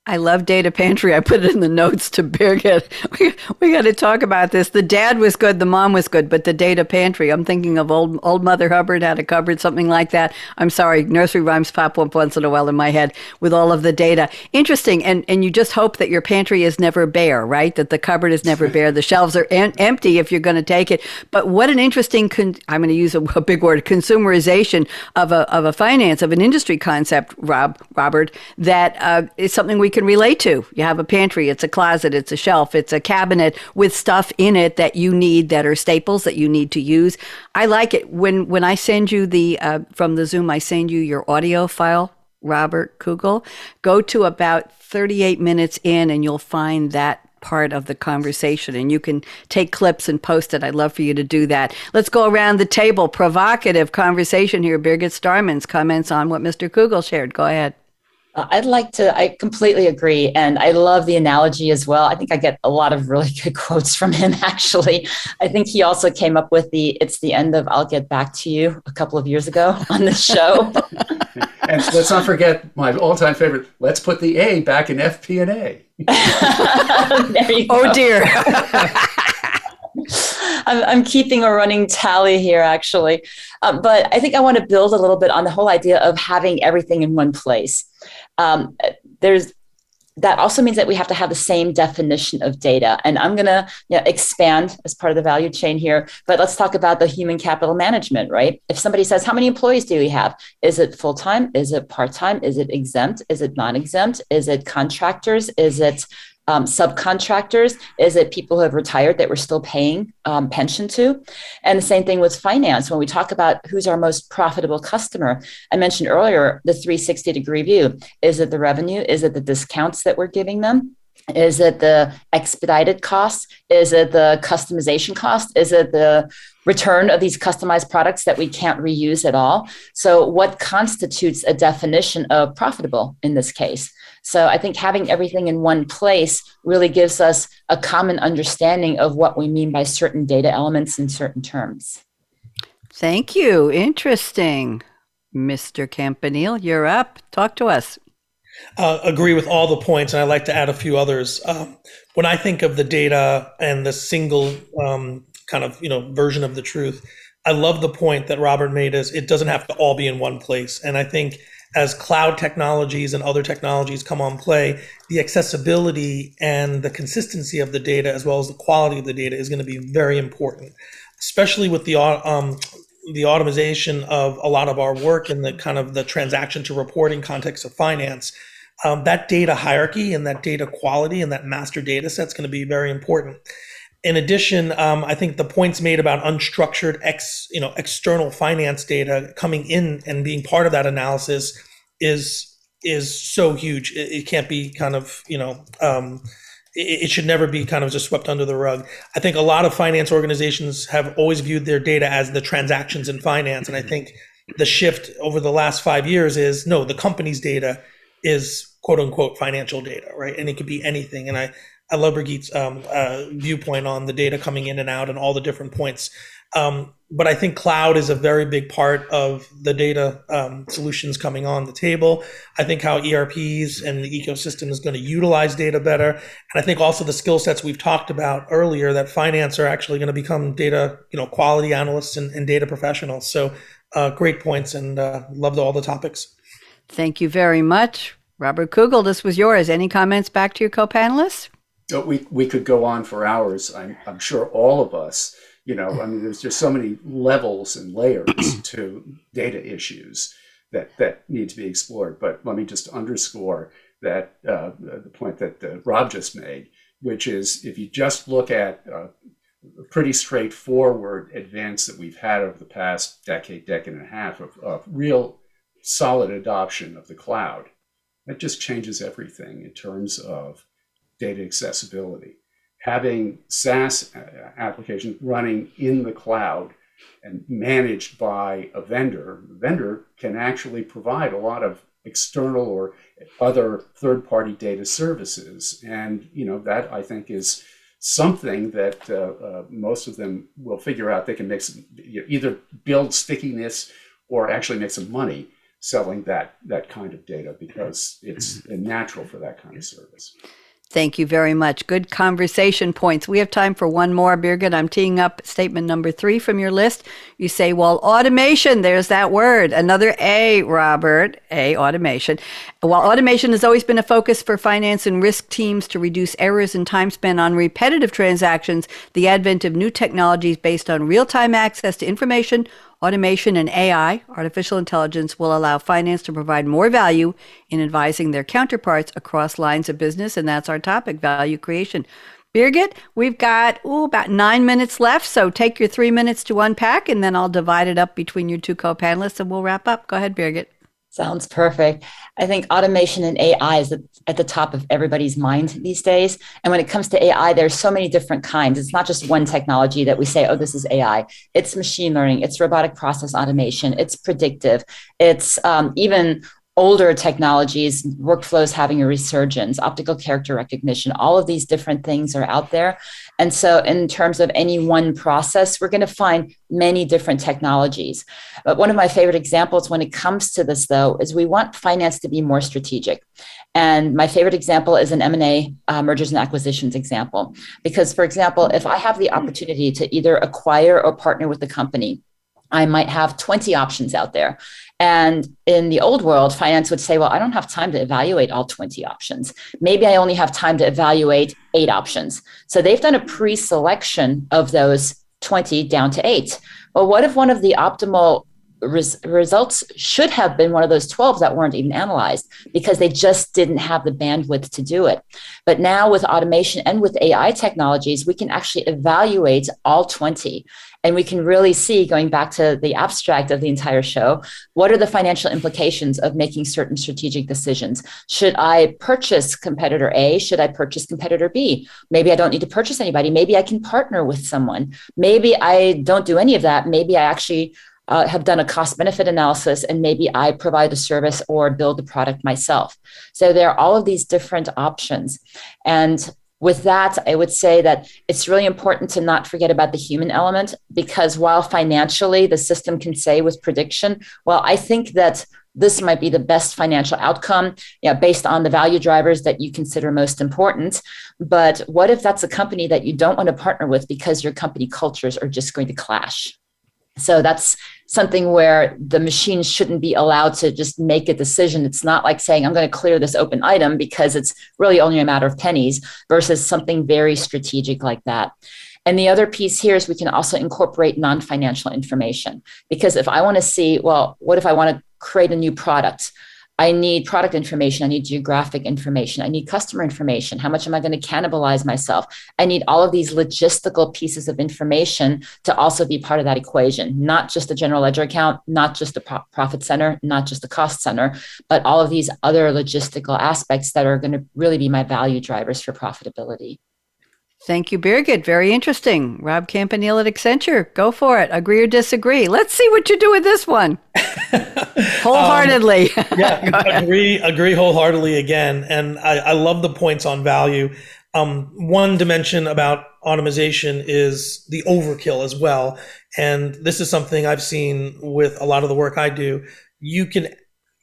I love Data Pantry. I put it in the notes to Birgit. We, we got to talk about this. The dad was good, the mom was good, but the Data Pantry, I'm thinking of old old Mother Hubbard had a cupboard, something like that. I'm sorry, nursery rhymes pop up once in a while in my head with all of the data. Interesting, and, and you just hope that your pantry is never bare, right? That the cupboard is never bare. The shelves are empty if you're going to take it. But what an interesting, con- I'm going to use a, a, big word, consumerization of a, of a finance, of an industry concept, Rob, Robert, that uh, is something we can relate to. You have a pantry, it's a closet, it's a shelf, it's a cabinet with stuff in it that you need that are staples that you need to use. I like it when when I send you the uh, from the Zoom, I send you your audio file. Robert Kugel, go to about 38 minutes in and you'll find that part of the conversation and you can take clips and post it. I'd love for you to do that. Let's go around the table. Provocative conversation here. Birgit Starmans comments on what Mr. Kugel shared. Go ahead.
Uh, I'd like to, I completely agree. And I love the analogy as well. I think I get a lot of really good quotes from him, actually. I think he also came up with the it's the end of I'll Get Back to You a couple of years ago on this show.
and let's not forget my all time favorite let's put the A back in FP&A.
oh, dear.
I'm, I'm, keeping a running tally here, actually. Um, but I think I want to build a little bit on the whole idea of having everything in one place. Um, there's that also means that we have to have the same definition of data. And I'm going to you know, expand as part of the value chain here, but let's talk about the human capital management, right? If somebody says, How many employees do we have? Is it full time? Is it part time? Is it exempt? Is it non exempt? Is it contractors? Is it um, subcontractors? Is it people who have retired that we're still paying um, pension to? And the same thing with finance. When we talk about who's our most profitable customer, I mentioned earlier the 360 degree view. Is it the revenue? Is it the discounts that we're giving them? Is it the expedited cost? Is it the customization cost? Is it the return of these customized products that we can't reuse at all? So, what constitutes a definition of profitable in this case? So I think having everything in one place really gives us a common understanding of what we mean by certain data elements in certain terms.
Thank you. Interesting. Mr. Campanile, you're up. Talk to us.
Uh, agree with all the points, and I'd like to add a few others. Um, when I think of the data and the single um, kind of you know version of the truth, I love the point that Robert made. Is it doesn't have to all be in one place, and I think as cloud technologies and other technologies come on play, the accessibility and the consistency of the data, as well as the quality of the data, is going to be very important, especially with the um, the automation of a lot of our work in the kind of the transaction to reporting context of finance. Um, that data hierarchy and that data quality and that master data set is going to be very important. In addition, um, I think the points made about unstructured ex, you know, external finance data coming in and being part of that analysis is is so huge. It, it can't be kind of you know. Um, it, it should never be kind of just swept under the rug. I think a lot of finance organizations have always viewed their data as the transactions in finance, and I think the shift over the last five years is no, the company's data is quote unquote financial data, right? And it could be anything. And I I love Birgit's um, uh, viewpoint on the data coming in and out and all the different points. Um, but I think cloud is a very big part of the data um, solutions coming on the table. I think how ERPs and the ecosystem is going to utilize data better. And I think also the skill sets we've talked about earlier that finance are actually going to become data, you know, quality analysts and, and data professionals. So uh, great points and uh, loved all the topics.
Thank you very much. Robert Kugel, this was yours. Any comments back to your co-panelists?
We, we could go on for hours. I'm, I'm sure all of us, you know, I mean, there's just so many levels and layers to data issues that, that need to be explored. But let me just underscore that uh, the point that uh, Rob just made, which is if you just look at uh, pretty straightforward advance that we've had over the past decade, decade and a half of, of real solid adoption of the cloud. That just changes everything in terms of data accessibility. Having SaaS uh, applications running in the cloud and managed by a vendor, the vendor can actually provide a lot of external or other third-party data services, and you know that I think is something that uh, uh, most of them will figure out they can make some, either build stickiness or actually make some money selling that that kind of data because it's mm-hmm. natural for that kind of service.
Thank you very much. Good conversation points. We have time for one more, Birgit. I'm teeing up statement number three from your list. You say, well, automation, there's that word. Another A, Robert, A, automation. While automation has always been a focus for finance and risk teams to reduce errors and time spent on repetitive transactions, the advent of new technologies based on real time access to information Automation and AI, artificial intelligence, will allow finance to provide more value in advising their counterparts across lines of business, and that's our topic value creation. Birgit, we've got ooh, about nine minutes left, so take your three minutes to unpack, and then I'll divide it up between your two co panelists and we'll wrap up. Go ahead, Birgit.
Sounds perfect. I think automation and AI is at the top of everybody's mind these days. And when it comes to AI, there's so many different kinds. It's not just one technology that we say, oh, this is AI. It's machine learning, it's robotic process automation, it's predictive, it's um, even older technologies, workflows having a resurgence, optical character recognition, all of these different things are out there. And so, in terms of any one process, we're going to find many different technologies. But one of my favorite examples when it comes to this, though, is we want finance to be more strategic. And my favorite example is an M&A uh, mergers and acquisitions example. Because, for example, if I have the opportunity to either acquire or partner with the company, I might have 20 options out there. And in the old world, finance would say, well, I don't have time to evaluate all 20 options. Maybe I only have time to evaluate eight options. So they've done a pre selection of those 20 down to eight. Well, what if one of the optimal res- results should have been one of those 12 that weren't even analyzed because they just didn't have the bandwidth to do it. But now with automation and with AI technologies, we can actually evaluate all 20 and we can really see, going back to the abstract of the entire show, what are the financial implications of making certain strategic decisions? Should I purchase competitor A? Should I purchase competitor B? Maybe I don't need to purchase anybody. Maybe I can partner with someone. Maybe I don't do any of that. Maybe I actually uh, have done a cost benefit analysis and maybe I provide the service or build the product myself. So there are all of these different options. And with that, I would say that it's really important to not forget about the human element because while financially the system can say with prediction, well, I think that this might be the best financial outcome yeah, based on the value drivers that you consider most important. But what if that's a company that you don't want to partner with because your company cultures are just going to clash? So that's something where the machine shouldn't be allowed to just make a decision. It's not like saying, I'm going to clear this open item because it's really only a matter of pennies versus something very strategic like that. And the other piece here is we can also incorporate non financial information. Because if I want to see, well, what if I want to create a new product? I need product information. I need geographic information. I need customer information. How much am I going to cannibalize myself? I need all of these logistical pieces of information to also be part of that equation, not just the general ledger account, not just the pro- profit center, not just the cost center, but all of these other logistical aspects that are going to really be my value drivers for profitability.
Thank you, Birgit. Very interesting. Rob Campanile at Accenture. Go for it. Agree or disagree? Let's see what you do with this one. wholeheartedly.
Um, yeah, agree, agree wholeheartedly again. And I, I love the points on value. Um, one dimension about automation is the overkill as well. And this is something I've seen with a lot of the work I do. You can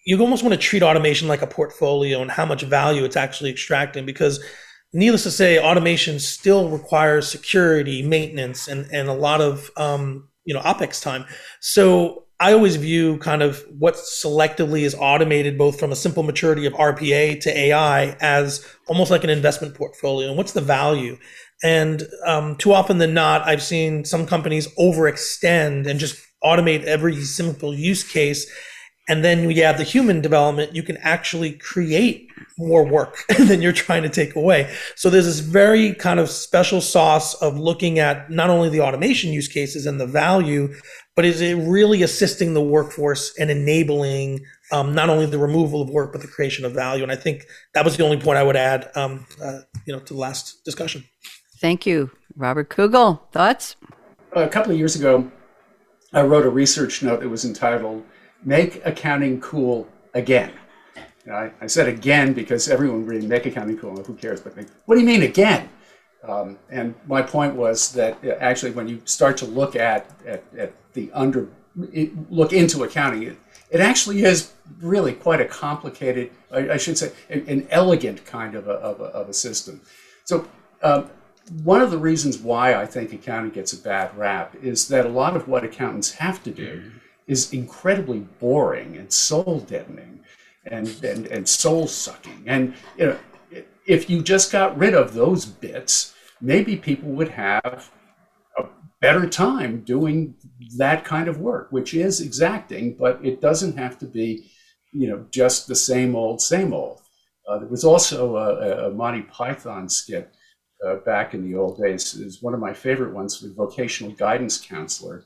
you almost want to treat automation like a portfolio and how much value it's actually extracting because needless to say, automation still requires security, maintenance, and and a lot of um, you know opex time. So I always view kind of what selectively is automated, both from a simple maturity of RPA to AI, as almost like an investment portfolio. And what's the value? And um, too often than not, I've seen some companies overextend and just automate every simple use case. And then you have the human development, you can actually create more work than you're trying to take away. So there's this very kind of special sauce of looking at not only the automation use cases and the value, but is it really assisting the workforce and enabling um, not only the removal of work but the creation of value? And I think that was the only point I would add, um, uh, you know, to the last discussion.
Thank you, Robert Kugel. Thoughts?
A couple of years ago, I wrote a research note that was entitled "Make Accounting Cool Again." I, I, said again because everyone really make accounting cool. Who cares? But what do you mean again? Um, and my point was that uh, actually, when you start to look at at, at the under look into accounting, it, it actually is really quite a complicated, I, I should say, an, an, elegant kind of a, of a, of a system. So. Um, one of the reasons why I think accounting gets a bad rap is that a lot of what accountants have to do is incredibly boring and soul deadening and, and, and soul sucking. And you know, if you just got rid of those bits, maybe people would have a better time doing that kind of work, which is exacting, but it doesn't have to be, you know, just the same old, same old. Uh, there was also a, a Monty Python skit uh, back in the old days. Is one of my favorite ones with vocational guidance counselor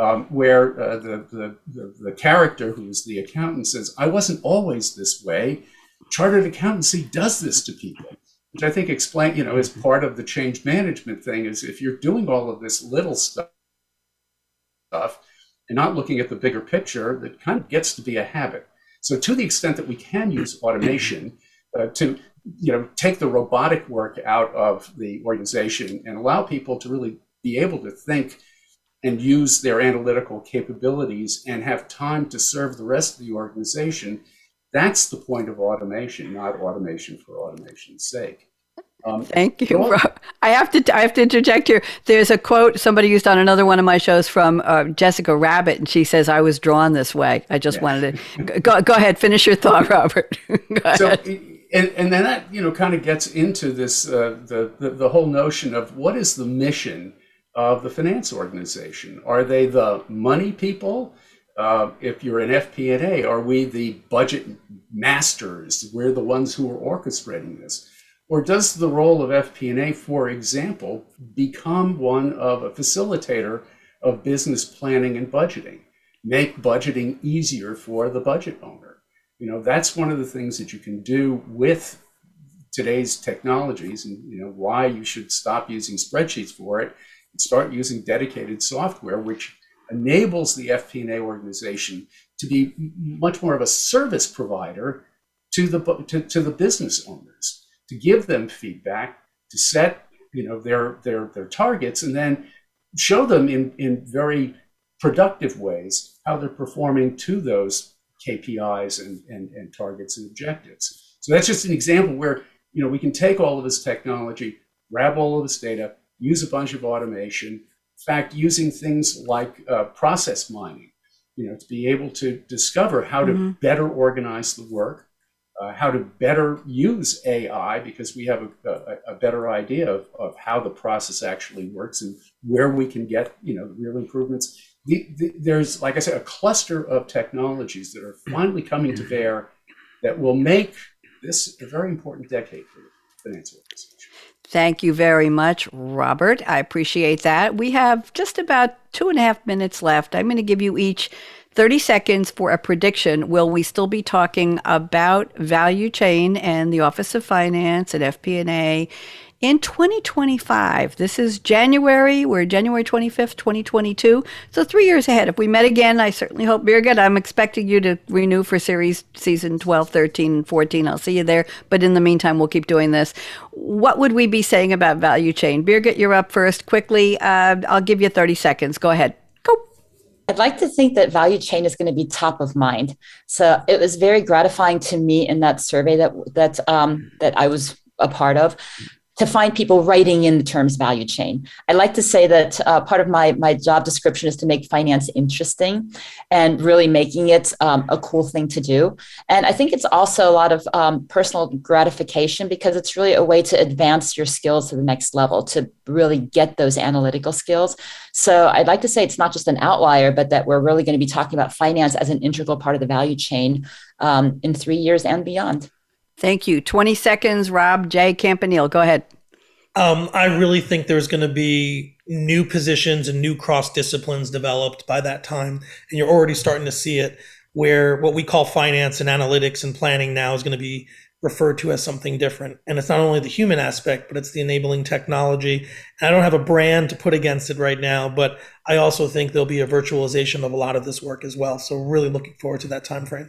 um, where uh, the, the, the, the, character who's the accountant says, I wasn't always this way. Chartered accountancy does this to people, which I think explain, you know, is part of the change management thing is if you're doing all of this little stuff and not looking at the bigger picture, that kind of gets to be a habit. So to the extent that we can use automation uh, to, you know, take the robotic work out of the organization and allow people to really be able to think and use their analytical capabilities and have time to serve the rest of the organization, that's the point of automation, not automation for automation's sake.
Um, Thank you. Rob. I have to. I have to interject here. There's a quote somebody used on another one of my shows from uh, Jessica Rabbit, and she says, "I was drawn this way." I just yeah. wanted to go, go ahead. Finish your thought, Robert.
so, and, and then that you know kind of gets into this uh, the, the the whole notion of what is the mission of the finance organization? Are they the money people? Uh, if you're an FP&A, are we the budget masters? We're the ones who are orchestrating this. Or does the role of FP&A, for example, become one of a facilitator of business planning and budgeting? Make budgeting easier for the budget owner. You know, that's one of the things that you can do with today's technologies and you know why you should stop using spreadsheets for it start using dedicated software, which enables the FP&A organization to be much more of a service provider to the to, to the business owners, to give them feedback, to set you know their their their targets, and then show them in in very productive ways how they're performing to those KPIs and, and, and targets and objectives. So that's just an example where you know we can take all of this technology, grab all of this data, use a bunch of automation. In fact, using things like uh, process mining, you know, to be able to discover how to mm-hmm. better organize the work, uh, how to better use AI because we have a, a, a better idea of, of how the process actually works and where we can get, you know, real improvements. The, the, there's, like I said, a cluster of technologies that are finally coming to bear that will make this a very important decade for
Thank you very much, Robert. I appreciate that. We have just about two and a half minutes left. I'm going to give you each 30 seconds for a prediction. Will we still be talking about value chain and the Office of Finance and FP&A in 2025. This is January. We're January 25th, 2022. So three years ahead. If we met again, I certainly hope, Birgit, I'm expecting you to renew for series season 12, 13, and 14. I'll see you there. But in the meantime, we'll keep doing this. What would we be saying about value chain? Birgit, you're up first. Quickly, uh, I'll give you 30 seconds. Go ahead.
I'd like to think that value chain is going to be top of mind. So it was very gratifying to me in that survey that that um, that I was a part of to find people writing in the terms value chain. I like to say that uh, part of my, my job description is to make finance interesting and really making it um, a cool thing to do. And I think it's also a lot of um, personal gratification because it's really a way to advance your skills to the next level, to really get those analytical skills. So I'd like to say it's not just an outlier, but that we're really going to be talking about finance as an integral part of the value chain um, in three years and beyond.
Thank you. 20 seconds, Rob J. Campanile. Go ahead.
Um, I really think there's going to be new positions and new cross disciplines developed by that time. And you're already starting to see it where what we call finance and analytics and planning now is going to be referred to as something different. And it's not only the human aspect, but it's the enabling technology. And I don't have a brand to put against it right now, but I also think there'll be a virtualization of a lot of this work as well. So really looking forward to that time frame.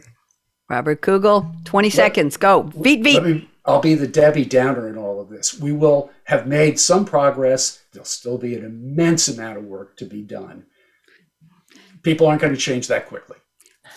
Robert Kugel, 20 seconds. Go. Beat, beat.
I'll be the Debbie Downer in all of this. We will have made some progress. There'll still be an immense amount of work to be done. People aren't going to change that quickly.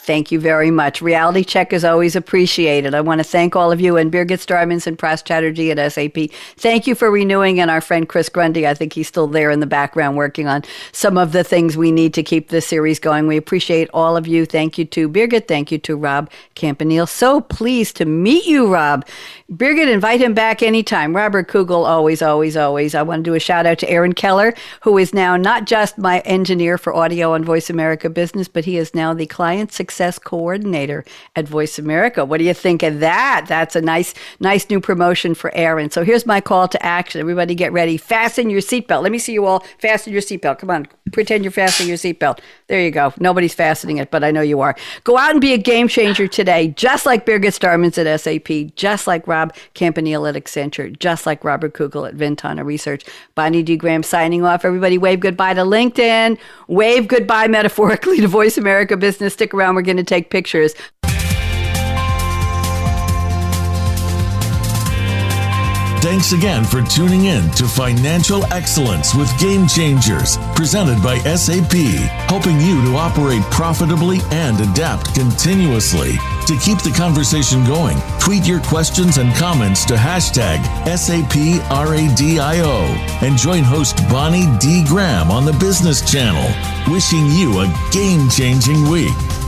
Thank you very much. Reality check is always appreciated. I want to thank all of you and Birgit Starmans and Pras Chatterjee at SAP. Thank you for renewing and our friend Chris Grundy. I think he's still there in the background working on some of the things we need to keep this series going. We appreciate all of you. Thank you to Birgit. Thank you to Rob Campanile. So pleased to meet you, Rob. Birgit, invite him back anytime. Robert Kugel, always, always, always. I want to do a shout out to Aaron Keller, who is now not just my engineer for audio on Voice America Business, but he is now the client success Success Coordinator at Voice America. What do you think of that? That's a nice, nice new promotion for Aaron. So here's my call to action. Everybody get ready. Fasten your seatbelt. Let me see you all fasten your seatbelt. Come on, pretend you're fastening your seatbelt. There you go. Nobody's fastening it, but I know you are. Go out and be a game changer today, just like Birgit Starmans at SAP, just like Rob Campanile at Accenture, just like Robert Kugel at Ventana Research. Bonnie D. Graham signing off. Everybody wave goodbye to LinkedIn. Wave goodbye metaphorically to Voice America Business. Stick around. We're going to take pictures.
Thanks again for tuning in to Financial Excellence with Game Changers, presented by SAP, helping you to operate profitably and adapt continuously. To keep the conversation going, tweet your questions and comments to hashtag SAPRADIO and join host Bonnie D. Graham on the Business Channel. Wishing you a game changing week.